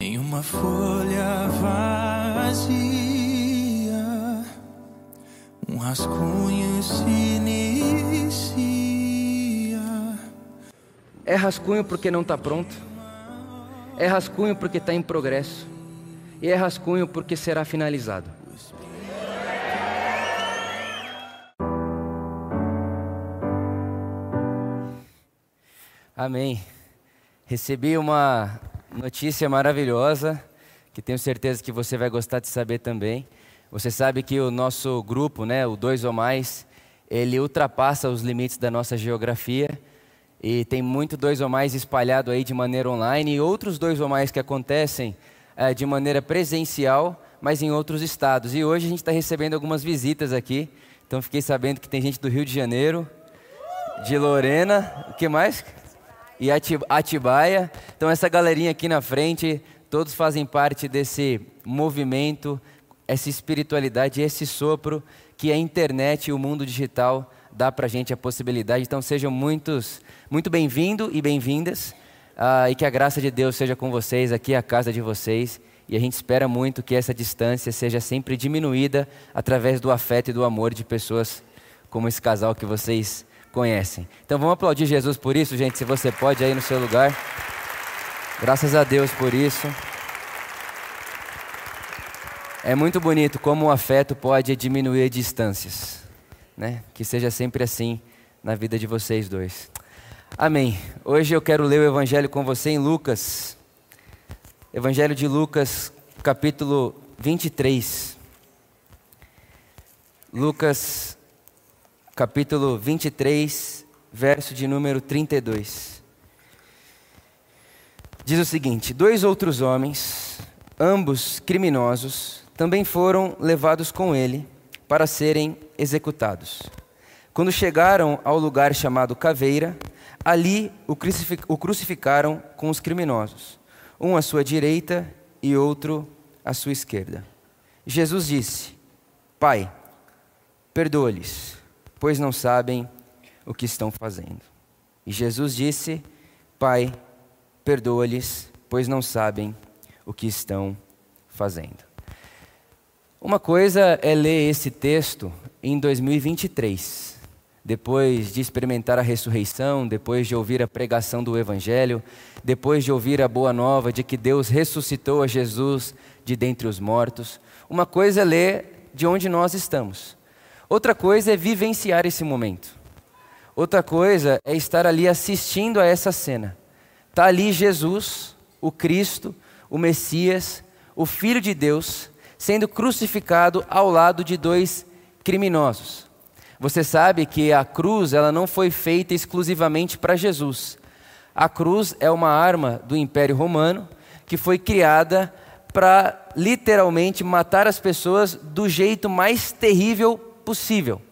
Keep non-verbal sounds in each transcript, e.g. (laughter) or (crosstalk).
Em uma folha vazia, um rascunho se inicia. É rascunho porque não está pronto. É rascunho porque está em progresso. E é rascunho porque será finalizado. Amém. Recebi uma notícia maravilhosa que tenho certeza que você vai gostar de saber também. Você sabe que o nosso grupo, né, o dois ou mais, ele ultrapassa os limites da nossa geografia e tem muito dois ou mais espalhado aí de maneira online e outros dois ou mais que acontecem é, de maneira presencial, mas em outros estados. E hoje a gente está recebendo algumas visitas aqui. Então fiquei sabendo que tem gente do Rio de Janeiro, de Lorena, o que mais? E Atibaia. Então, essa galerinha aqui na frente, todos fazem parte desse movimento, essa espiritualidade, esse sopro que a internet e o mundo digital dá para a gente a possibilidade. Então, sejam muitos, muito bem-vindos e bem-vindas. Uh, e que a graça de Deus seja com vocês, aqui é a casa de vocês. E a gente espera muito que essa distância seja sempre diminuída através do afeto e do amor de pessoas como esse casal que vocês conhecem. Então vamos aplaudir Jesus por isso, gente, se você pode aí no seu lugar. Graças a Deus por isso. É muito bonito como o afeto pode diminuir distâncias, né? Que seja sempre assim na vida de vocês dois. Amém. Hoje eu quero ler o evangelho com você em Lucas. Evangelho de Lucas, capítulo 23. Lucas capítulo 23, verso de número 32. Diz o seguinte: Dois outros homens, ambos criminosos, também foram levados com ele para serem executados. Quando chegaram ao lugar chamado Caveira, ali o crucificaram com os criminosos, um à sua direita e outro à sua esquerda. Jesus disse: Pai, perdoa-lhes pois não sabem o que estão fazendo. E Jesus disse: Pai, perdoa-lhes, pois não sabem o que estão fazendo. Uma coisa é ler esse texto em 2023, depois de experimentar a ressurreição, depois de ouvir a pregação do Evangelho, depois de ouvir a boa nova de que Deus ressuscitou a Jesus de dentre os mortos. Uma coisa é ler de onde nós estamos. Outra coisa é vivenciar esse momento. Outra coisa é estar ali assistindo a essa cena. Está ali Jesus, o Cristo, o Messias, o Filho de Deus, sendo crucificado ao lado de dois criminosos. Você sabe que a cruz ela não foi feita exclusivamente para Jesus. A cruz é uma arma do Império Romano que foi criada para literalmente matar as pessoas do jeito mais terrível possível.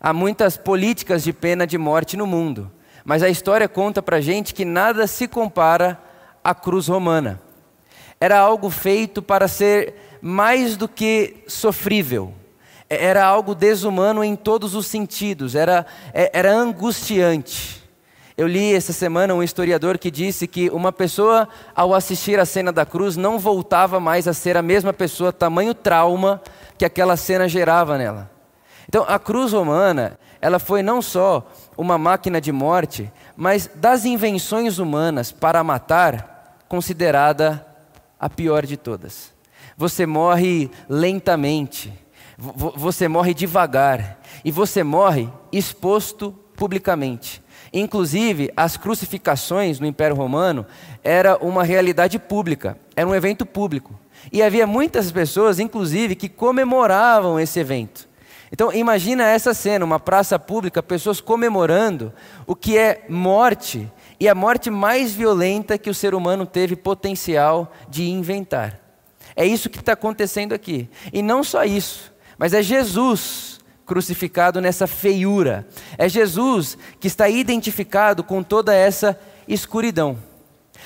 Há muitas políticas de pena de morte no mundo, mas a história conta para gente que nada se compara à cruz romana. Era algo feito para ser mais do que sofrível. Era algo desumano em todos os sentidos, era, é, era angustiante. Eu li essa semana um historiador que disse que uma pessoa, ao assistir a cena da cruz, não voltava mais a ser a mesma pessoa, tamanho trauma que aquela cena gerava nela. Então, a cruz romana, ela foi não só uma máquina de morte, mas das invenções humanas para matar, considerada a pior de todas. Você morre lentamente, você morre devagar, e você morre exposto publicamente. Inclusive, as crucificações no Império Romano era uma realidade pública, era um evento público. E havia muitas pessoas, inclusive, que comemoravam esse evento. Então imagina essa cena, uma praça pública, pessoas comemorando o que é morte e a morte mais violenta que o ser humano teve potencial de inventar. É isso que está acontecendo aqui. E não só isso, mas é Jesus crucificado nessa feiura. É Jesus que está identificado com toda essa escuridão.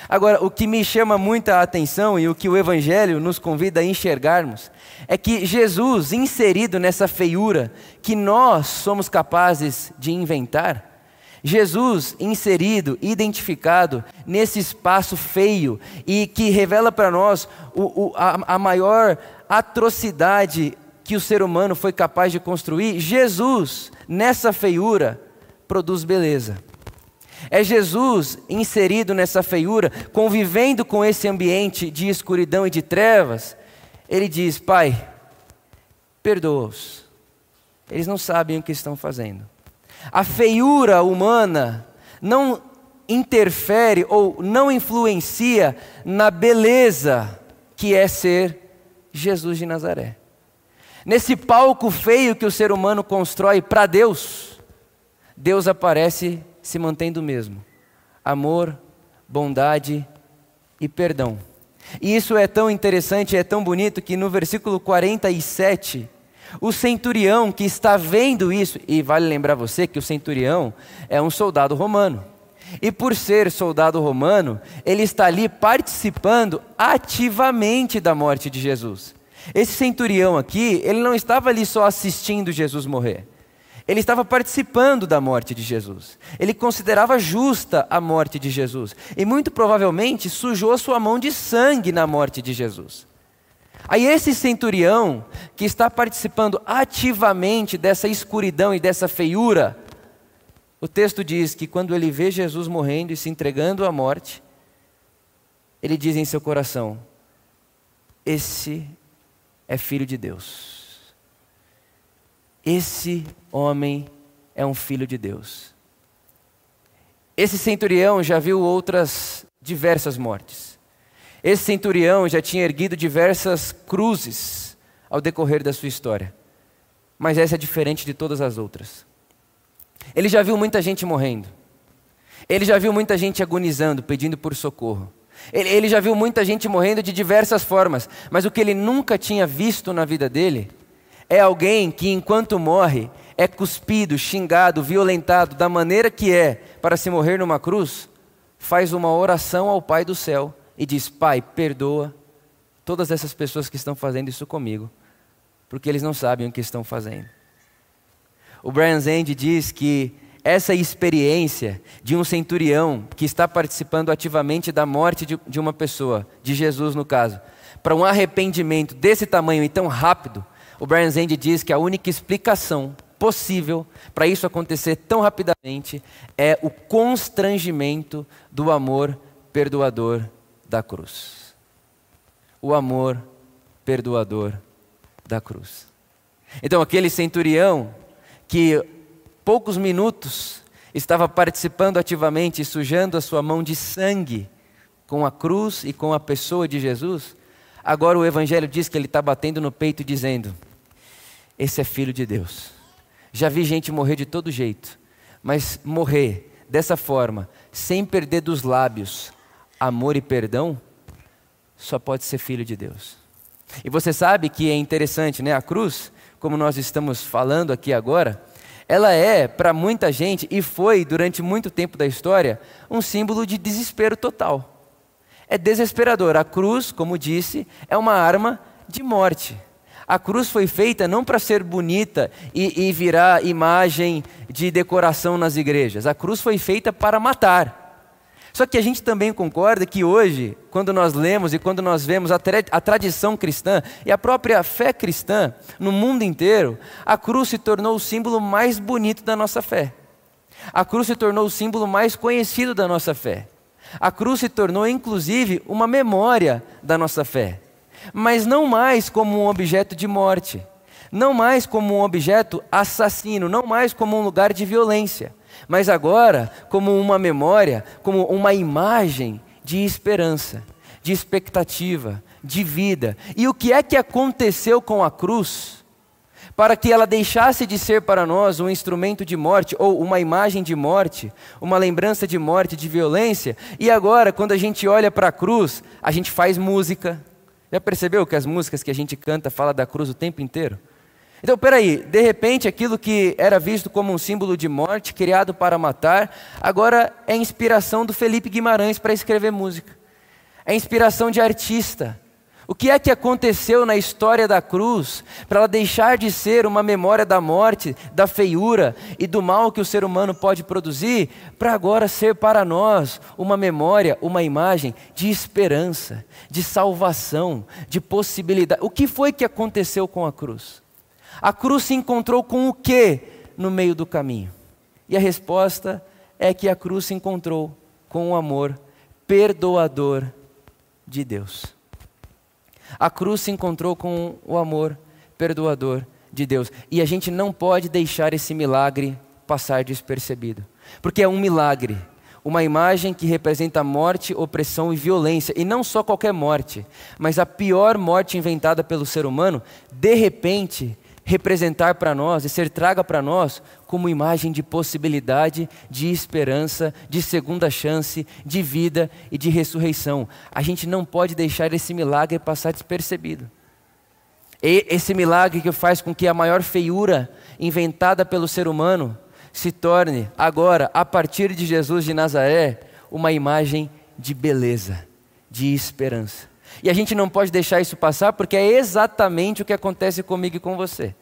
Agora, o que me chama muita atenção e o que o Evangelho nos convida a enxergarmos é que Jesus, inserido nessa feiura que nós somos capazes de inventar, Jesus inserido, identificado nesse espaço feio e que revela para nós o, o, a, a maior atrocidade que o ser humano foi capaz de construir, Jesus, nessa feiura, produz beleza. É Jesus inserido nessa feiura, convivendo com esse ambiente de escuridão e de trevas. Ele diz: Pai, perdoa-os. Eles não sabem o que estão fazendo. A feiura humana não interfere ou não influencia na beleza que é ser Jesus de Nazaré. Nesse palco feio que o ser humano constrói para Deus, Deus aparece se mantendo o mesmo: amor, bondade e perdão. E isso é tão interessante, é tão bonito que no versículo 47, o centurião que está vendo isso, e vale lembrar você que o centurião é um soldado romano. E por ser soldado romano, ele está ali participando ativamente da morte de Jesus. Esse centurião aqui, ele não estava ali só assistindo Jesus morrer. Ele estava participando da morte de Jesus. Ele considerava justa a morte de Jesus. E muito provavelmente sujou sua mão de sangue na morte de Jesus. Aí esse centurião, que está participando ativamente dessa escuridão e dessa feiura, o texto diz que quando ele vê Jesus morrendo e se entregando à morte, ele diz em seu coração: Esse é filho de Deus. Esse homem é um filho de Deus. Esse centurião já viu outras diversas mortes. Esse centurião já tinha erguido diversas cruzes ao decorrer da sua história. Mas essa é diferente de todas as outras. Ele já viu muita gente morrendo. Ele já viu muita gente agonizando, pedindo por socorro. Ele, ele, já viu muita gente morrendo de diversas formas. Mas o que ele nunca tinha visto na vida dele é alguém que, enquanto morre, é cuspido, xingado, violentado da maneira que é para se morrer numa cruz, faz uma oração ao Pai do céu e diz: Pai, perdoa todas essas pessoas que estão fazendo isso comigo, porque eles não sabem o que estão fazendo. O Brian Zend diz que essa experiência de um centurião que está participando ativamente da morte de, de uma pessoa, de Jesus no caso, para um arrependimento desse tamanho e tão rápido, o Brian Zend diz que a única explicação possível para isso acontecer tão rapidamente é o constrangimento do amor perdoador da cruz. O amor perdoador da cruz. Então, aquele centurião que poucos minutos estava participando ativamente, sujando a sua mão de sangue com a cruz e com a pessoa de Jesus, agora o Evangelho diz que ele está batendo no peito dizendo: esse é filho de Deus. Já vi gente morrer de todo jeito, mas morrer dessa forma, sem perder dos lábios amor e perdão, só pode ser filho de Deus. E você sabe que é interessante, né? A cruz, como nós estamos falando aqui agora, ela é, para muita gente, e foi durante muito tempo da história, um símbolo de desespero total. É desesperador. A cruz, como disse, é uma arma de morte. A cruz foi feita não para ser bonita e, e virar imagem de decoração nas igrejas. A cruz foi feita para matar. Só que a gente também concorda que hoje, quando nós lemos e quando nós vemos a, tra a, tradição cristã e a própria fé cristã no mundo inteiro, a cruz se tornou o símbolo mais bonito da nossa fé. A cruz se tornou o símbolo mais conhecido da nossa fé. A cruz se tornou, inclusive, uma memória da nossa fé mas não mais como um objeto de morte, não mais como um objeto assassino, não mais como um lugar de violência, mas agora como uma memória, como uma imagem de esperança, de expectativa, de vida. E o que é que aconteceu com a cruz? Para que ela deixasse de ser para nós um instrumento de morte, ou uma imagem de morte, uma lembrança de morte, de violência, e agora, quando a gente olha para a cruz, a gente faz música, já percebeu que as músicas que a gente canta fala da cruz o tempo inteiro? Então, peraí, de repente aquilo que era visto como um símbolo de morte, criado para matar, agora é inspiração do Felipe Guimarães para escrever música. É inspiração de artista. O que é que aconteceu na história da cruz para ela deixar de ser uma memória da morte, da feiura e do mal que o ser humano pode produzir, para agora ser para nós uma memória, uma imagem de esperança, de salvação, de possibilidade? O que foi que aconteceu com a cruz? A cruz se encontrou com o que no meio do caminho? E a resposta é que a cruz se encontrou com o amor perdoador de Deus. A cruz se encontrou com o amor perdoador de Deus. E a gente não pode deixar esse milagre passar despercebido. Porque é um milagre, uma imagem que representa morte, opressão e violência. E não só qualquer morte, mas a pior morte inventada pelo ser humano, de repente, representar para nós e ser traga para nós como imagem de possibilidade, de esperança, de segunda chance, de vida e de ressurreição. A gente não pode deixar esse milagre passar despercebido. E esse milagre que faz com que a maior feiura inventada pelo ser humano se torne agora, a partir de Jesus de Nazaré, uma imagem de beleza, de esperança. E a gente não pode deixar isso passar porque é exatamente o que acontece comigo e com você.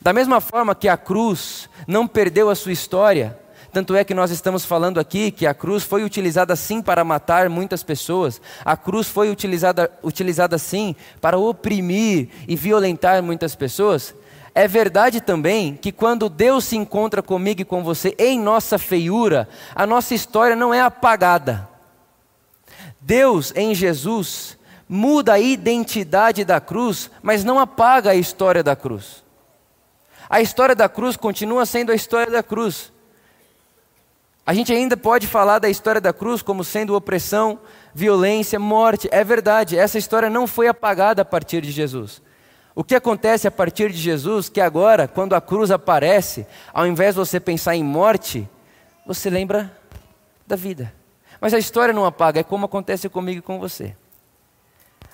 Da mesma forma que a cruz não perdeu a sua história, tanto é que nós estamos falando aqui que a cruz foi utilizada sim para matar muitas pessoas, a cruz foi utilizada, utilizada sim para oprimir e violentar muitas pessoas. É verdade também que quando Deus se encontra comigo e com você em nossa feiura, a nossa história não é apagada. Deus em Jesus muda a identidade da cruz, mas não apaga a história da cruz. A história da cruz continua sendo a história da cruz. A gente ainda pode falar da história da cruz como sendo opressão, violência, morte. É verdade, essa história não foi apagada a partir de Jesus. O que acontece a partir de Jesus, que agora, quando a cruz aparece, ao invés de você pensar em morte, você lembra da vida. Mas a história não apaga, é como acontece comigo e com você.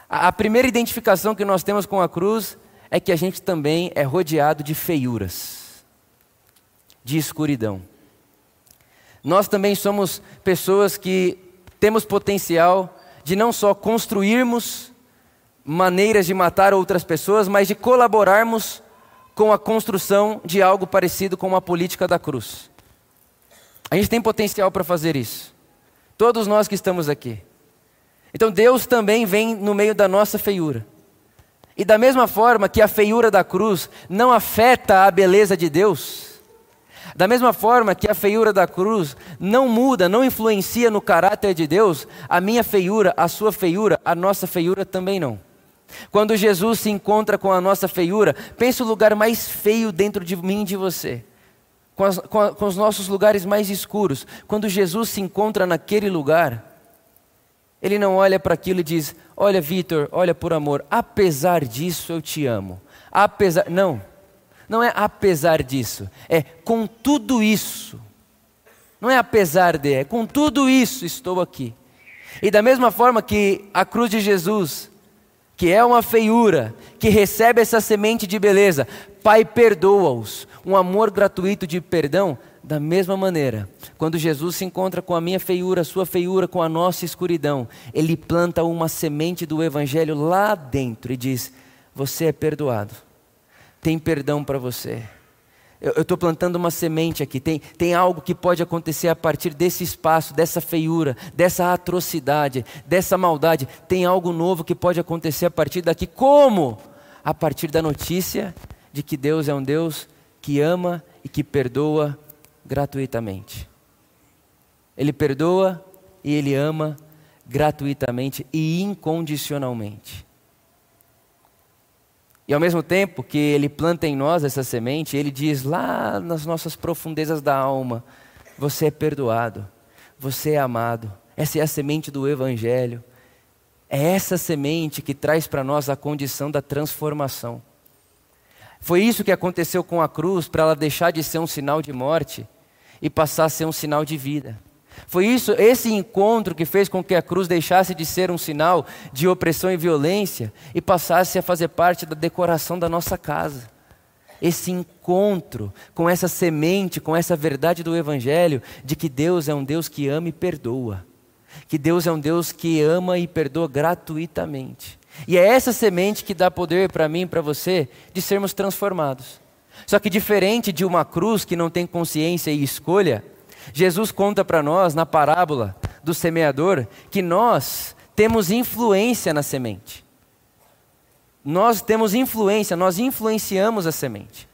A, primeira identificação que nós temos com a cruz é que a gente também é rodeado de feiuras, de escuridão. Nós também somos pessoas que temos potencial de não só construirmos maneiras de matar outras pessoas, mas de colaborarmos com a construção de algo parecido com a política da cruz. A gente tem potencial para fazer isso. Todos nós que estamos aqui. Então Deus também vem no meio da nossa feiura. E da mesma forma que a feiura da cruz não afeta a beleza de Deus, da mesma forma que a feiura da cruz não muda, não influencia no caráter de Deus, a minha feiura, a sua feiura, a nossa feiura também não. Quando Jesus se encontra com a nossa feiura, pense o lugar mais feio dentro de mim e de você. Com, as, com, a, com os nossos lugares mais escuros. Quando Jesus se encontra naquele lugar, ele não olha para aquilo e diz: Olha, Vitor, olha por amor, apesar disso eu te amo. Apesar. Não, não é apesar disso, é com tudo isso. Não é apesar de, é com tudo isso estou aqui. E da mesma forma que a cruz de Jesus, que é uma feiura, que recebe essa semente de beleza, Pai, perdoa-os. Um amor gratuito de perdão da mesma maneira, quando Jesus se encontra com a minha feiura, a sua feiura, com a nossa escuridão, ele planta uma semente do Evangelho lá dentro e diz: Você é perdoado, tem perdão para você. Eu estou plantando uma semente aqui, tem, tem algo que pode acontecer a partir desse espaço, dessa feiura, dessa atrocidade, dessa maldade. Tem algo novo que pode acontecer a partir daqui. Como? A partir da notícia de que Deus é um Deus que ama e que perdoa gratuitamente. Ele perdoa e ele ama gratuitamente e incondicionalmente. E ao mesmo tempo que ele planta em nós essa semente, ele diz lá nas nossas profundezas da alma: você é perdoado, você é amado. Essa é a semente do Evangelho. É essa semente que traz para nós a condição da transformação. Foi isso que aconteceu com a cruz, para ela deixar de ser um sinal de morte e passar a ser um sinal de vida. Foi isso, esse encontro que fez com que a cruz deixasse de ser um sinal de opressão e violência e passasse a fazer parte da decoração da nossa casa. Esse encontro com essa semente, com essa verdade do Evangelho, de que Deus é um Deus que ama e perdoa. que Deus é um Deus que ama e perdoa gratuitamente. E é essa semente que dá poder para mim e para você de sermos transformados. Só que diferente de uma cruz que não tem consciência e escolha, Jesus conta para nós na parábola do semeador que nós temos influência na semente. Nós temos influência, nós influenciamos a semente.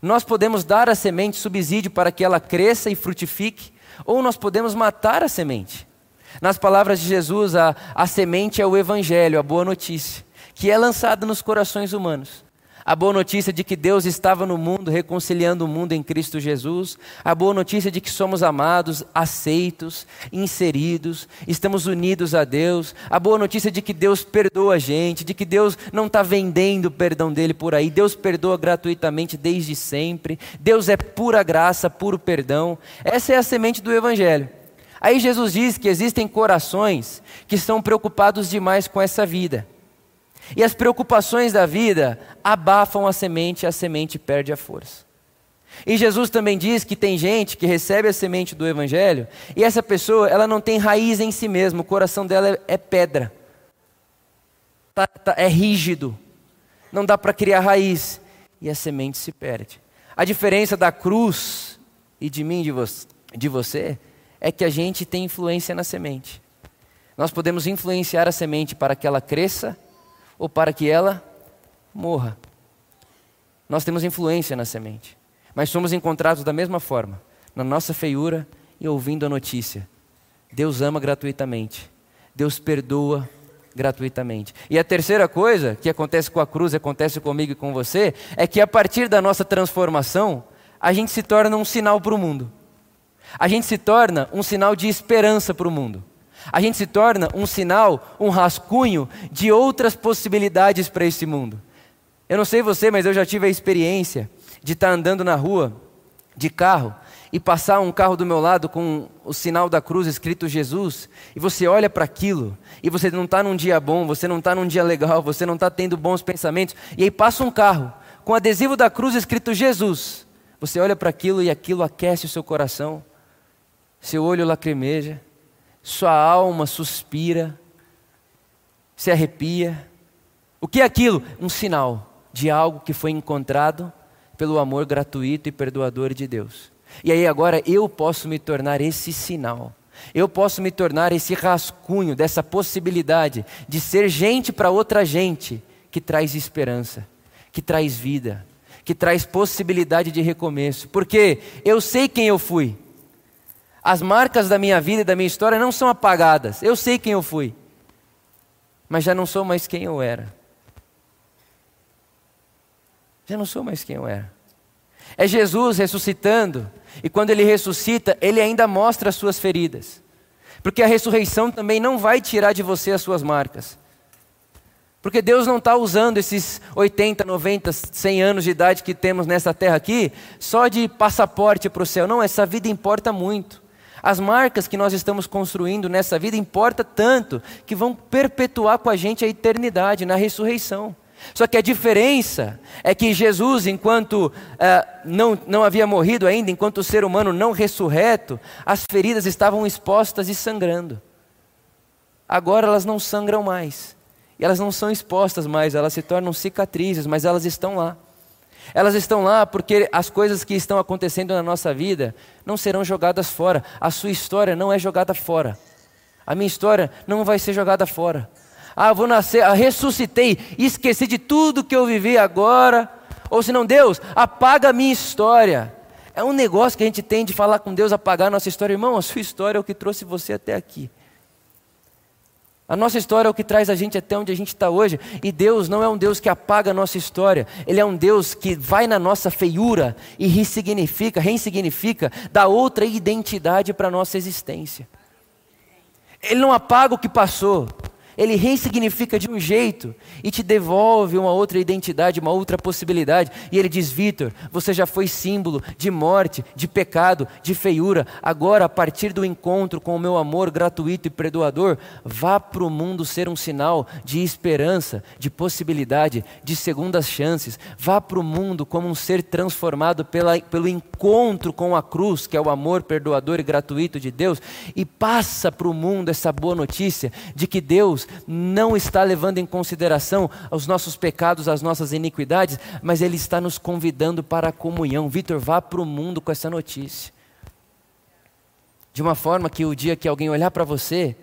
Nós podemos dar à semente subsídio para que ela cresça e frutifique, ou nós podemos matar a semente. Nas palavras de Jesus, a, a semente é o evangelho, a boa notícia, que é lançada nos corações humanos a boa notícia de que Deus estava no mundo, reconciliando o mundo em Cristo Jesus, a boa notícia de que somos amados, aceitos, inseridos, estamos unidos a Deus, a boa notícia de que Deus perdoa a gente, de que Deus não está vendendo o perdão dele por aí, Deus perdoa gratuitamente desde sempre, Deus é pura graça, puro perdão. Essa é a semente do Evangelho. Aí Jesus diz que existem corações que estão preocupados demais com essa vida e as preocupações da vida abafam a semente e a semente perde a força. E Jesus também diz que tem gente que recebe a semente do Evangelho e essa pessoa ela não tem raiz em si mesma, o coração dela é, é pedra, tá, tá, é rígido, não dá para criar raiz e a semente se perde. A diferença da cruz e de mim, de, vo de você, é que a gente tem influência na semente. Nós podemos influenciar a semente para que ela cresça ou para que ela morra. Nós temos influência na semente, mas somos encontrados da mesma forma, na nossa feiura e ouvindo a notícia. Deus ama gratuitamente, Deus perdoa gratuitamente. E a terceira coisa que acontece com a cruz, acontece comigo e com você, é que a partir da nossa transformação, a gente se torna um sinal para o mundo. A gente se torna um sinal de esperança para o mundo a gente se torna um sinal, um rascunho de outras possibilidades para esse mundo. Eu não sei você, mas eu já tive a experiência de estar andando na rua de carro e passar um carro do meu lado com o sinal da cruz escrito Jesus, e você olha para aquilo, e você não está num dia bom, você não está num dia legal, você não está tendo bons pensamentos, e aí passa um carro com adesivo da cruz escrito Jesus. Você olha para aquilo e aquilo aquece o seu coração, seu olho lacrimeja, sua alma suspira, se arrepia. O que é aquilo? Um sinal de algo que foi encontrado pelo amor gratuito e perdoador de Deus. E aí agora eu posso me tornar esse sinal. Eu posso me tornar esse rascunho dessa possibilidade de ser gente para outra gente que traz esperança, que traz vida, que traz possibilidade de recomeço. Porque eu sei quem eu fui. As marcas da minha vida e da minha história não são apagadas. Eu sei quem eu fui, mas já não sou mais quem eu era. Já não sou mais quem eu era. É Jesus ressuscitando, e quando ele ressuscita, ele ainda mostra as suas feridas. Porque a ressurreição também não vai tirar de você as suas marcas. Porque Deus não está usando esses 80, 90, 100 anos de idade que temos nessa terra aqui só de passaporte para o céu. Não, essa vida importa muito. As marcas que nós estamos construindo nessa vida importa tanto que vão perpetuar com a gente a eternidade na ressurreição. Só que a diferença é que Jesus, enquanto uh, não, não havia morrido ainda, enquanto o ser humano não ressurreto, as feridas estavam expostas e sangrando. Agora elas não sangram mais. E elas não são expostas mais, elas se tornam cicatrizes, mas elas estão lá. Elas estão lá porque as coisas que estão acontecendo na nossa vida não serão jogadas fora. A sua história não é jogada fora. A minha história não vai ser jogada fora. Ah, vou nascer, ah, ressuscitei, esqueci de tudo que eu vivi agora. Ou se não, Deus, apaga a minha história. É um negócio que a gente tem de falar com Deus, apagar a nossa história. Irmão, a sua história é o que trouxe você até aqui. A nossa história é o que traz a gente até onde a gente está hoje. E Deus não é um Deus que apaga a nossa história. Ele é um Deus que vai na nossa feiura e ressignifica, reinsignifica, dá outra identidade para a nossa existência. Ele não apaga o que passou. Ele ressignifica de um jeito e te devolve uma outra identidade, uma outra possibilidade. E ele diz: Vitor, você já foi símbolo de morte, de pecado, de feiura. Agora, a partir do encontro com o meu amor gratuito e perdoador, vá para o mundo ser um sinal de esperança, de possibilidade, de segundas chances. Vá para o mundo como um ser transformado pela, pelo encontro com a cruz, que é o amor perdoador e gratuito de Deus, e passa para o mundo essa boa notícia de que Deus não está levando em consideração os nossos pecados, as nossas iniquidades, mas Ele está nos convidando para a comunhão. Vitor, vá para o mundo com essa notícia. De uma forma que o dia que alguém olhar para você,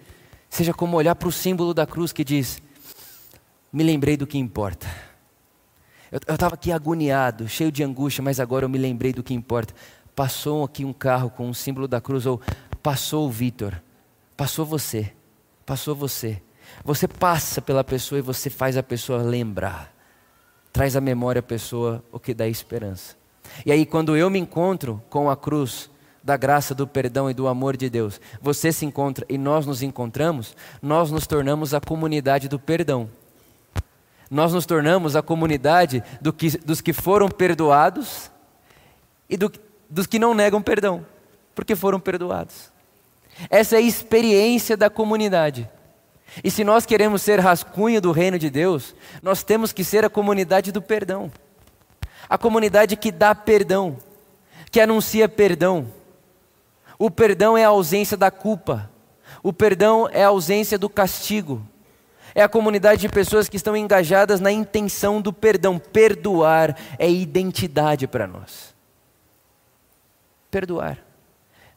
seja como olhar para o símbolo da cruz que diz: Me lembrei do que importa. Eu estava aqui agoniado, cheio de angústia, mas agora eu me lembrei do que importa. Passou aqui um carro com o símbolo da cruz, ou passou o Vitor, passou você. Passou você. Você passa pela pessoa e você faz a pessoa lembrar. Traz à memória a pessoa o que dá esperança. E aí, quando eu me encontro com a cruz da graça, do perdão e do amor de Deus, você se encontra e nós nos encontramos, nós nos tornamos a comunidade do perdão. Nós nos tornamos a comunidade do que, dos que foram perdoados e do, dos que não negam perdão, porque foram perdoados. Essa é a experiência da comunidade. E se nós queremos ser rascunho do reino de Deus, nós temos que ser a comunidade do perdão. A comunidade que dá perdão, que anuncia perdão. O perdão é a ausência da culpa. O perdão é a ausência do castigo. É a comunidade de pessoas que estão engajadas na intenção do perdão. Perdoar é identidade para nós. Perdoar.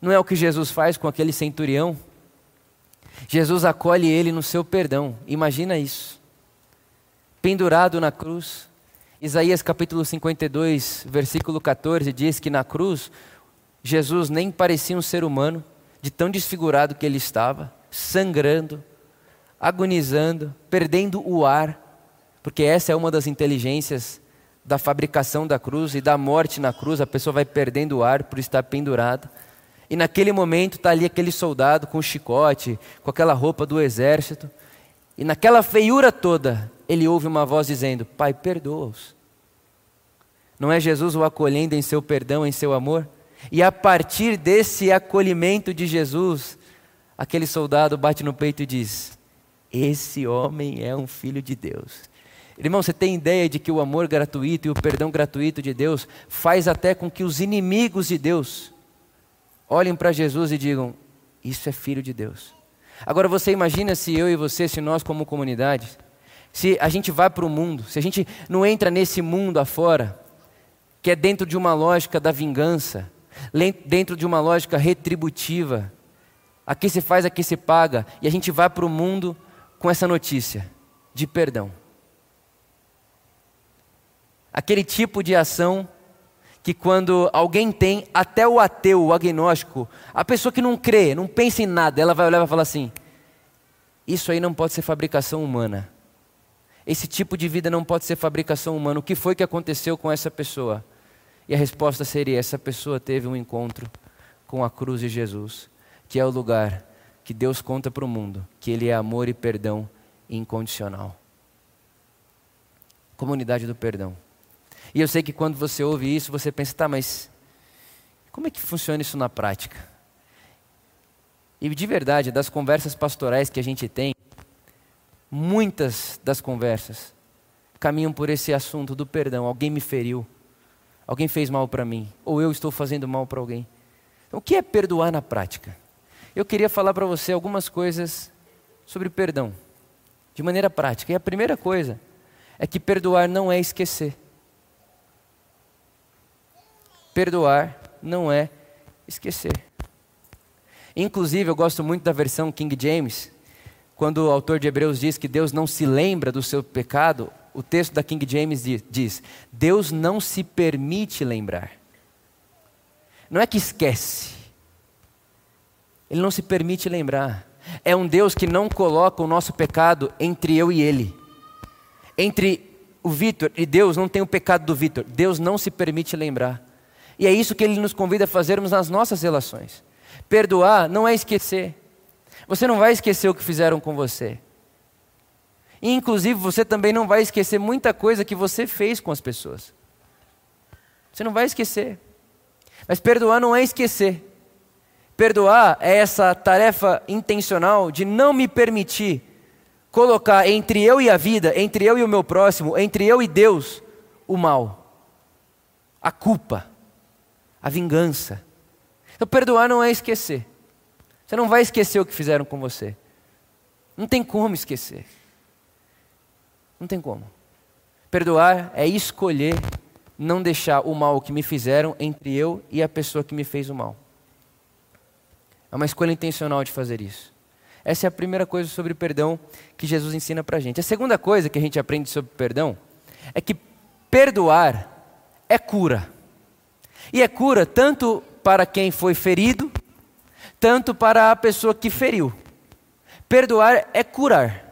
Não é o que Jesus faz com aquele centurião? Jesus acolhe ele no seu perdão. Imagina isso. Pendurado na cruz. Isaías capítulo 52, versículo 14 diz que na cruz Jesus nem parecia um ser humano, de tão desfigurado que ele estava, sangrando, agonizando, perdendo o ar, porque essa é uma das inteligências da fabricação da cruz e da morte na cruz, a pessoa vai perdendo o ar por estar pendurada. E naquele momento está ali aquele soldado com o chicote, com aquela roupa do exército. E naquela feiura toda, ele ouve uma voz dizendo: Pai, perdoa-os. Não é Jesus o acolhendo em seu perdão, em seu amor? E a partir desse acolhimento de Jesus, aquele soldado bate no peito e diz: Esse homem é um filho de Deus. Irmão, você tem ideia de que o amor gratuito e o perdão gratuito de Deus faz até com que os inimigos de Deus olhem para Jesus e digam: Isso é filho de Deus. Agora você imagina se eu e você, se nós como comunidade, se a gente vai para o mundo, se a gente não entra nesse mundo afora, que é dentro de uma lógica da vingança, dentro de uma lógica retributiva, aqui se faz, aqui se paga, e a gente vai para o mundo com essa notícia de perdão. Aquele tipo de ação que quando alguém tem, até o ateu, o agnóstico, a pessoa que não crê, não pensa em nada, ela vai olhar e falar assim: isso aí não pode ser fabricação humana. Esse tipo de vida não pode ser fabricação humana. O que foi que aconteceu com essa pessoa? E a resposta seria: essa pessoa teve um encontro com a cruz de Jesus, que é o lugar que Deus conta para o mundo, que Ele é amor e perdão incondicional. Comunidade do perdão. E eu sei que quando você ouve isso, você pensa, tá, mas como é que funciona isso na prática? E de verdade, das conversas pastorais que a gente tem, muitas das conversas caminham por esse assunto do perdão. Alguém me feriu, alguém fez mal para mim, ou eu estou fazendo mal para alguém. Então, o que é perdoar na prática? Eu queria falar para você algumas coisas sobre perdão, de maneira prática. E a primeira coisa é que perdoar não é esquecer. Perdoar não é esquecer. Inclusive, eu gosto muito da versão King James, quando o autor de Hebreus diz que Deus não se lembra do seu pecado, o texto da King James diz: Deus não se permite lembrar. Não é que esquece, Ele não se permite lembrar. É um Deus que não coloca o nosso pecado entre eu e Ele. Entre o Vitor e Deus não tem o pecado do Vitor. Deus não se permite lembrar. E é isso que ele nos convida a fazermos nas nossas relações. Perdoar não é esquecer. Você não vai esquecer o que fizeram com você. E, inclusive, você também não vai esquecer muita coisa que você fez com as pessoas. Você não vai esquecer. Mas perdoar não é esquecer. Perdoar é essa tarefa intencional de não me permitir colocar entre eu e a vida, entre eu e o meu próximo, entre eu e Deus, o mal, a culpa, a vingança. Então, perdoar não é esquecer. Você não vai esquecer o que fizeram com você. Não tem como esquecer. Não tem como. Perdoar é escolher não deixar o mal que me fizeram entre eu e a pessoa que me fez o mal. É uma escolha intencional de fazer isso. Essa é a primeira coisa sobre perdão que Jesus ensina para a gente. A segunda coisa que a gente aprende sobre perdão é que perdoar é cura. E é cura tanto para quem foi ferido, tanto para a pessoa que feriu. Perdoar é curar.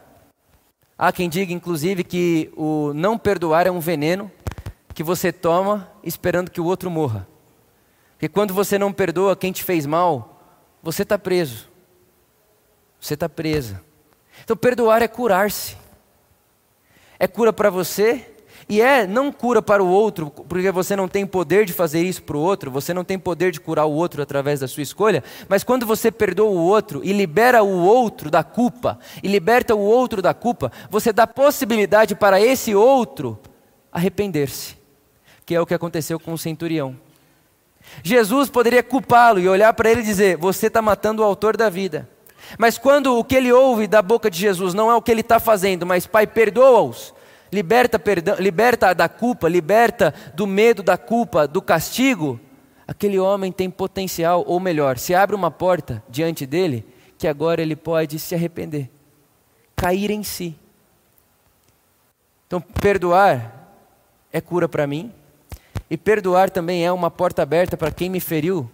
Há quem diga, inclusive, que o não perdoar é um veneno que você toma esperando que o outro morra. Porque quando você não perdoa quem te fez mal, você está preso. Você está presa. Então, perdoar é curar-se. É cura para você e é não cura para o outro, porque você não tem poder de fazer isso para o outro, você não tem poder de curar o outro através da sua escolha, mas quando você perdoa o outro e libera o outro da culpa, e liberta o outro da culpa, você dá possibilidade para esse outro arrepender-se, que é o que aconteceu com o centurião. Jesus poderia culpá-lo e olhar para ele e dizer: Você está matando o autor da vida. Mas quando o que ele ouve da boca de Jesus não é o que ele está fazendo, mas Pai, perdoa-os, liberta, perdão, liberta da culpa, liberta do medo da culpa, do castigo, aquele homem tem potencial, ou melhor, se abre uma porta diante dele, que agora ele pode se arrepender, cair em si. Então, perdoar é cura para mim, e perdoar também é uma porta aberta para quem me feriu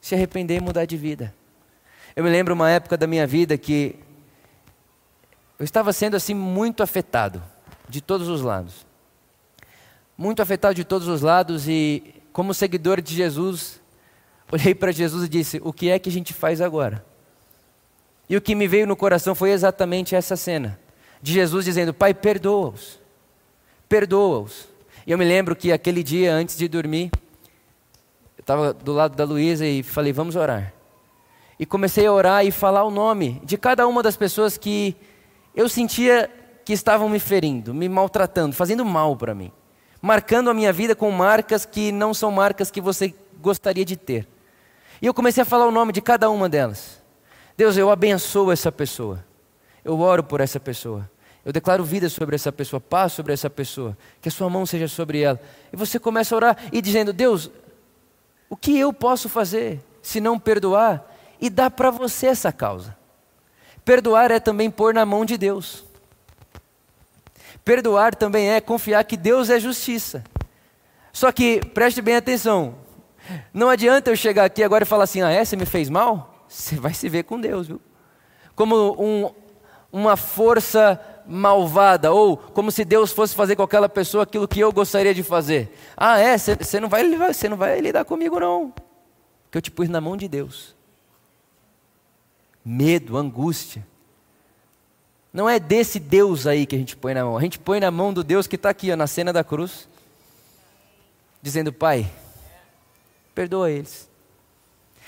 se arrepender e mudar de vida. Eu me lembro uma época da minha vida que eu estava sendo assim muito afetado de todos os lados. Muito afetado de todos os lados e como seguidor de Jesus, (laughs) olhei para Jesus e disse: "O que é que a gente faz agora?" E o que me veio no coração foi exatamente essa cena de Jesus dizendo: "Pai, perdoa-os. Perdoa-os." E eu me lembro que aquele dia antes de dormir, eu estava do lado da Luísa e falei: "Vamos orar." E comecei a orar e falar o nome de cada uma das pessoas que eu sentia que estavam me ferindo, me maltratando, fazendo mal para mim, marcando a minha vida com marcas que não são marcas que você gostaria de ter. E eu comecei a falar o nome de cada uma delas. Deus, eu abençoo essa pessoa. Eu oro por essa pessoa. Eu declaro vida sobre essa pessoa, paz sobre essa pessoa, que a sua mão seja sobre ela. E você começa a orar e dizendo: Deus, o que eu posso fazer se não perdoar e dar para você essa causa? Perdoar é também pôr na mão de Deus. Perdoar também é confiar que Deus é justiça. Só que, preste bem atenção, não adianta eu chegar aqui agora e falar assim: ah, é, você me fez mal? Você vai se ver com Deus, viu? Como um, uma força malvada, ou como se Deus fosse fazer com aquela pessoa aquilo que eu gostaria de fazer. Ah, é, você não, vai, não vai lidar comigo, não. Que eu te pus na mão de Deus. Medo, angústia. Não é desse Deus aí que a gente põe na mão. A gente põe na mão do Deus que está aqui, ó, na cena da cruz, dizendo: Pai, perdoa eles.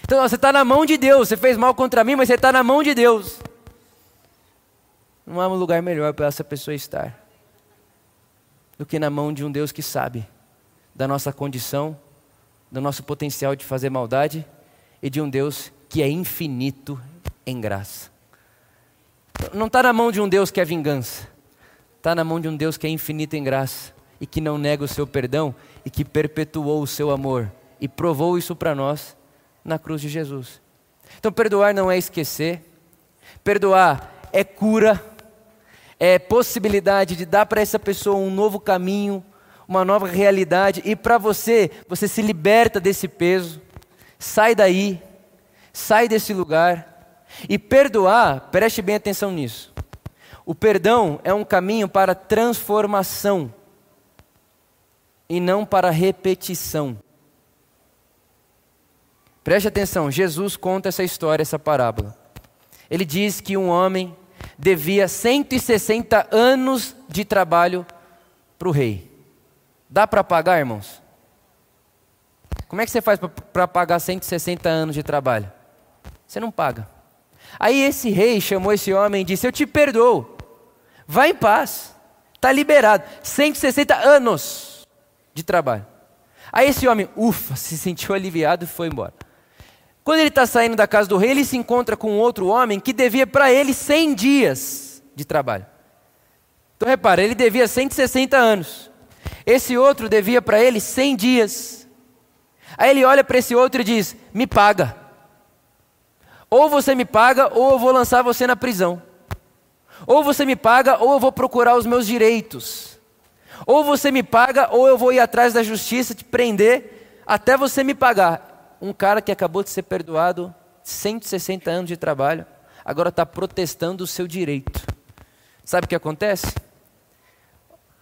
Então você está na mão de Deus. Você fez mal contra mim, mas você está na mão de Deus. Não há um lugar melhor para essa pessoa estar do que na mão de um Deus que sabe da nossa condição, do nosso potencial de fazer maldade e de um Deus que é infinito em graça. Não está na mão de um Deus que é vingança. Está na mão de um Deus que é infinito em graça e que não nega o seu perdão e que perpetuou o seu amor e provou isso para nós na cruz de Jesus. Então, perdoar não é esquecer, perdoar é cura, é possibilidade de dar para essa pessoa um novo caminho, uma nova realidade. E para você, você se liberta desse peso, sai daí, sai desse lugar e perdoar, preste bem atenção nisso. O perdão é um caminho para transformação e não para repetição. Preste atenção, Jesus conta essa história, essa parábola. Ele diz que um homem devia 160 anos de trabalho para o rei. Dá para pagar, irmãos? Como é que você faz para pagar 160 anos de trabalho? Você não paga. Aí esse rei chamou esse homem e disse: Eu te perdoo, vai em paz, está liberado. 160 anos de trabalho. Aí esse homem, ufa, (laughs) se sentiu aliviado e foi embora. Quando ele está saindo da casa do rei, ele se encontra com outro homem que devia para ele 100 dias de trabalho. Então repara, ele devia 160 anos. Esse outro devia para ele 100 dias. Aí ele olha para esse outro e diz: Me paga. Ou você me paga, ou eu vou lançar você na prisão. Ou você me paga, ou eu vou procurar os meus direitos. Ou você me paga, ou eu vou ir atrás da justiça te prender até você me pagar um cara que acabou de ser perdoado 160 anos de trabalho, agora está protestando o seu direito. Sabe o que acontece?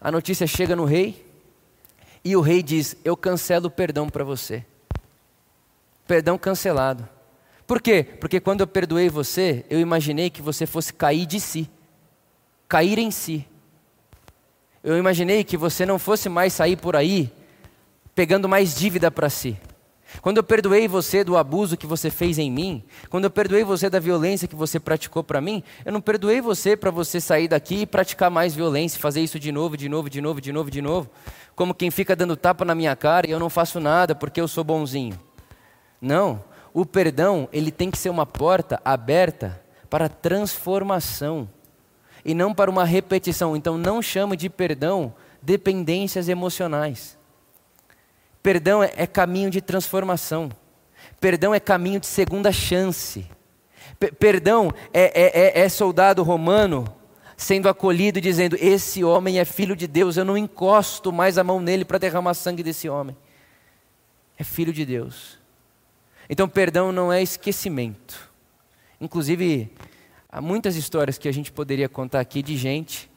A notícia chega no rei e o rei diz: Eu cancelo o perdão para você. Perdão cancelado. Por quê? Porque quando eu perdoei você, eu imaginei que você fosse cair de si, cair em si. Eu imaginei que você não fosse mais sair por aí pegando mais dívida para si. Quando eu perdoei você do abuso que você fez em mim, quando eu perdoei você da violência que você praticou para mim, eu não perdoei você para você sair daqui e praticar mais violência, fazer isso de novo, de novo, de novo, de novo, de novo, como quem fica dando tapa na minha cara e eu não faço nada porque eu sou bonzinho. Não, o perdão, ele tem que ser uma porta aberta para transformação e não para uma repetição. Então não chama de perdão dependências emocionais. Perdão é, é caminho de transformação. Perdão é caminho de segunda chance. P perdão é, é, é, é soldado romano sendo acolhido dizendo: Esse homem é filho de Deus, eu não encosto mais a mão nele para derramar sangue desse homem. É filho de Deus. Então, perdão não é esquecimento. Inclusive, há muitas histórias que a gente poderia contar aqui de gente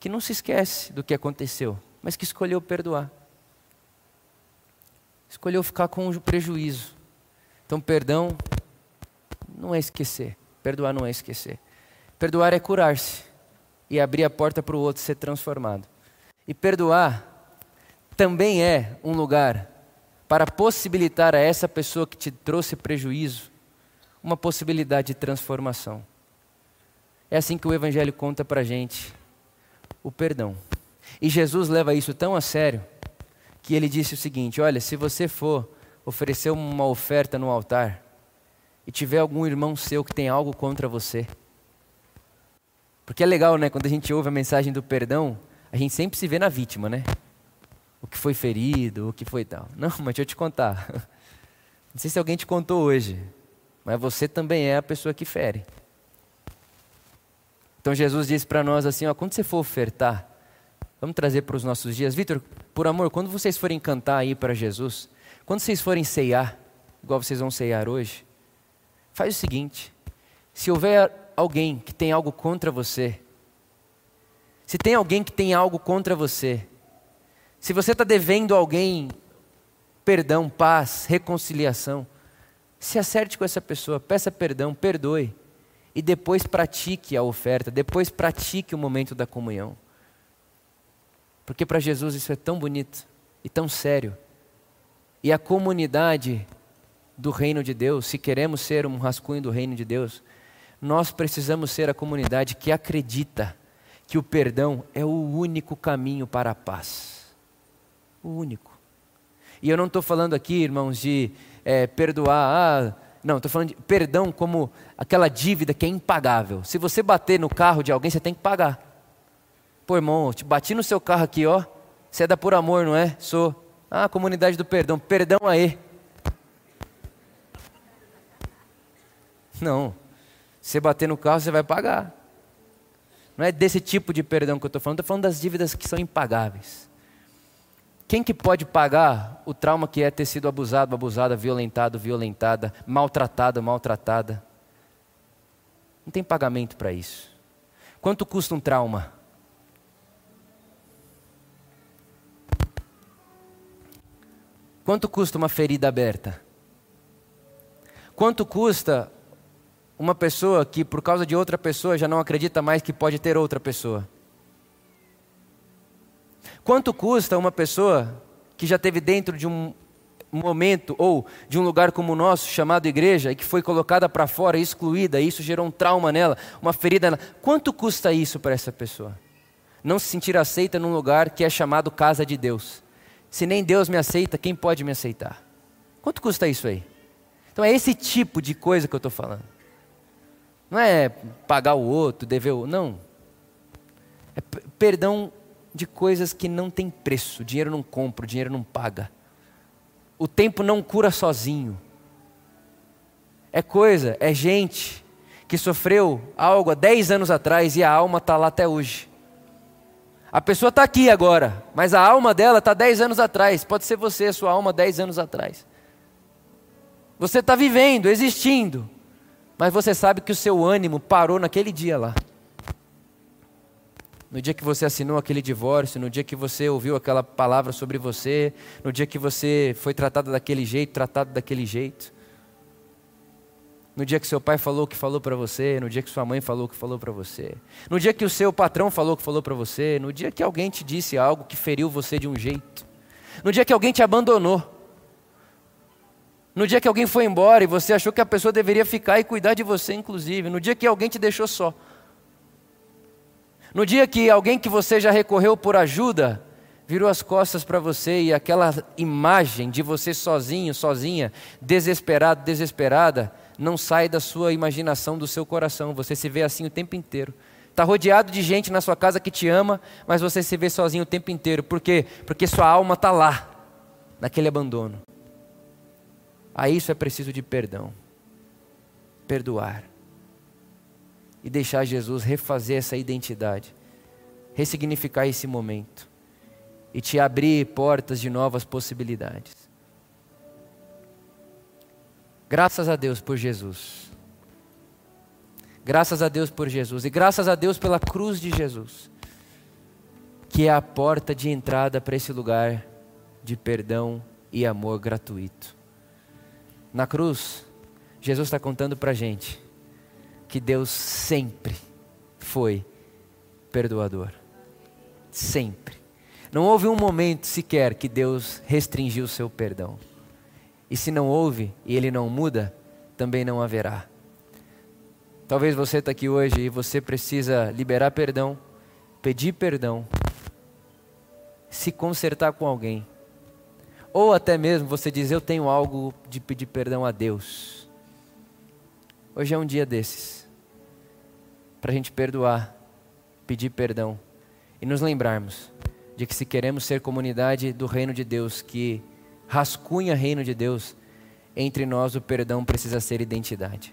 que não se esquece do que aconteceu, mas que escolheu perdoar escolheu ficar com o prejuízo. Então, perdão não é esquecer. Perdoar não é esquecer. Perdoar é curar-se e abrir a porta para o outro ser transformado. E perdoar também é um lugar para possibilitar a essa pessoa que te trouxe prejuízo uma possibilidade de transformação. É assim que o Evangelho conta para a gente o perdão. E Jesus leva isso tão a sério que ele disse o seguinte: Olha, se você for oferecer uma oferta no altar e tiver algum irmão seu que tem algo contra você, porque é legal, né? Quando a gente ouve a mensagem do perdão, a gente sempre se vê na vítima, né? O que foi ferido, o que foi tal. Não, mas deixa eu te contar. Não sei se alguém te contou hoje, mas você também é a pessoa que fere. Então Jesus disse para nós assim: ó, quando você for ofertar, Vamos trazer para os nossos dias. Vitor, por amor, quando vocês forem cantar aí para Jesus, quando vocês forem ceiar, igual vocês vão ceiar hoje, faz o seguinte: se houver alguém que tem algo contra você, se tem alguém que tem algo contra você, se você está devendo alguém perdão, paz, reconciliação, se acerte com essa pessoa, peça perdão, perdoe, e depois pratique a oferta, depois pratique o momento da comunhão. Porque para Jesus isso é tão bonito e tão sério. E a comunidade do reino de Deus, se queremos ser um rascunho do reino de Deus, nós precisamos ser a comunidade que acredita que o perdão é o único caminho para a paz. O único. E eu não estou falando aqui, irmãos, de é, perdoar. Ah, não, estou falando de perdão como aquela dívida que é impagável. Se você bater no carro de alguém, você tem que pagar. Pô, irmão, eu te bati no seu carro aqui, ó. Você é da por amor, não é? Sou. Ah, comunidade do perdão. Perdão aí. Não. Se você bater no carro, você vai pagar. Não é desse tipo de perdão que eu estou falando, estou falando das dívidas que são impagáveis. Quem que pode pagar o trauma que é ter sido abusado, abusada, violentado, violentada, maltratado, maltratada? Não tem pagamento para isso. Quanto custa um trauma? Quanto custa uma ferida aberta? Quanto custa uma pessoa que, por causa de outra pessoa, já não acredita mais que pode ter outra pessoa? Quanto custa uma pessoa que já teve dentro de um momento ou de um lugar como o nosso, chamado igreja, e que foi colocada para fora, excluída, e isso gerou um trauma nela, uma ferida nela? Quanto custa isso para essa pessoa? Não se sentir aceita num lugar que é chamado casa de Deus. Se nem Deus me aceita, quem pode me aceitar? Quanto custa isso aí? Então é esse tipo de coisa que eu estou falando. Não é pagar o outro, dever o não. É perdão de coisas que não tem preço. O dinheiro não compra, o dinheiro não paga. O tempo não cura sozinho. É coisa, é gente que sofreu algo há 10 anos atrás e a alma está lá até hoje. A pessoa está aqui agora, mas a alma dela está 10 anos atrás. Pode ser você, sua alma 10 anos atrás. Você está vivendo, existindo, mas você sabe que o seu ânimo parou naquele dia lá. No dia que você assinou aquele divórcio, no dia que você ouviu aquela palavra sobre você, no dia que você foi tratado daquele jeito, tratado daquele jeito. No dia que seu pai falou o que falou para você, no dia que sua mãe falou o que falou para você, no dia que o seu patrão falou o que falou para você, no dia que alguém te disse algo que feriu você de um jeito, no dia que alguém te abandonou, no dia que alguém foi embora e você achou que a pessoa deveria ficar e cuidar de você, inclusive. No dia que alguém te deixou só. No dia que alguém que você já recorreu por ajuda virou as costas para você e aquela imagem de você sozinho, sozinha, desesperado, desesperada, não sai da sua imaginação, do seu coração. Você se vê assim o tempo inteiro. Está rodeado de gente na sua casa que te ama, mas você se vê sozinho o tempo inteiro. Por quê? Porque sua alma está lá, naquele abandono. A isso é preciso de perdão. Perdoar. E deixar Jesus refazer essa identidade, ressignificar esse momento e te abrir portas de novas possibilidades. Graças a Deus por Jesus. Graças a Deus por Jesus. E graças a Deus pela cruz de Jesus, que é a porta de entrada para esse lugar de perdão e amor gratuito. Na cruz, Jesus está contando para a gente que Deus sempre foi perdoador. Sempre. Não houve um momento sequer que Deus restringiu o seu perdão. E se não houve e ele não muda, também não haverá. Talvez você está aqui hoje e você precisa liberar perdão, pedir perdão, se consertar com alguém. Ou até mesmo você diz: Eu tenho algo de pedir perdão a Deus. Hoje é um dia desses. Para a gente perdoar, pedir perdão e nos lembrarmos de que se queremos ser comunidade do reino de Deus, que rascunha reino de Deus, entre nós o perdão precisa ser identidade.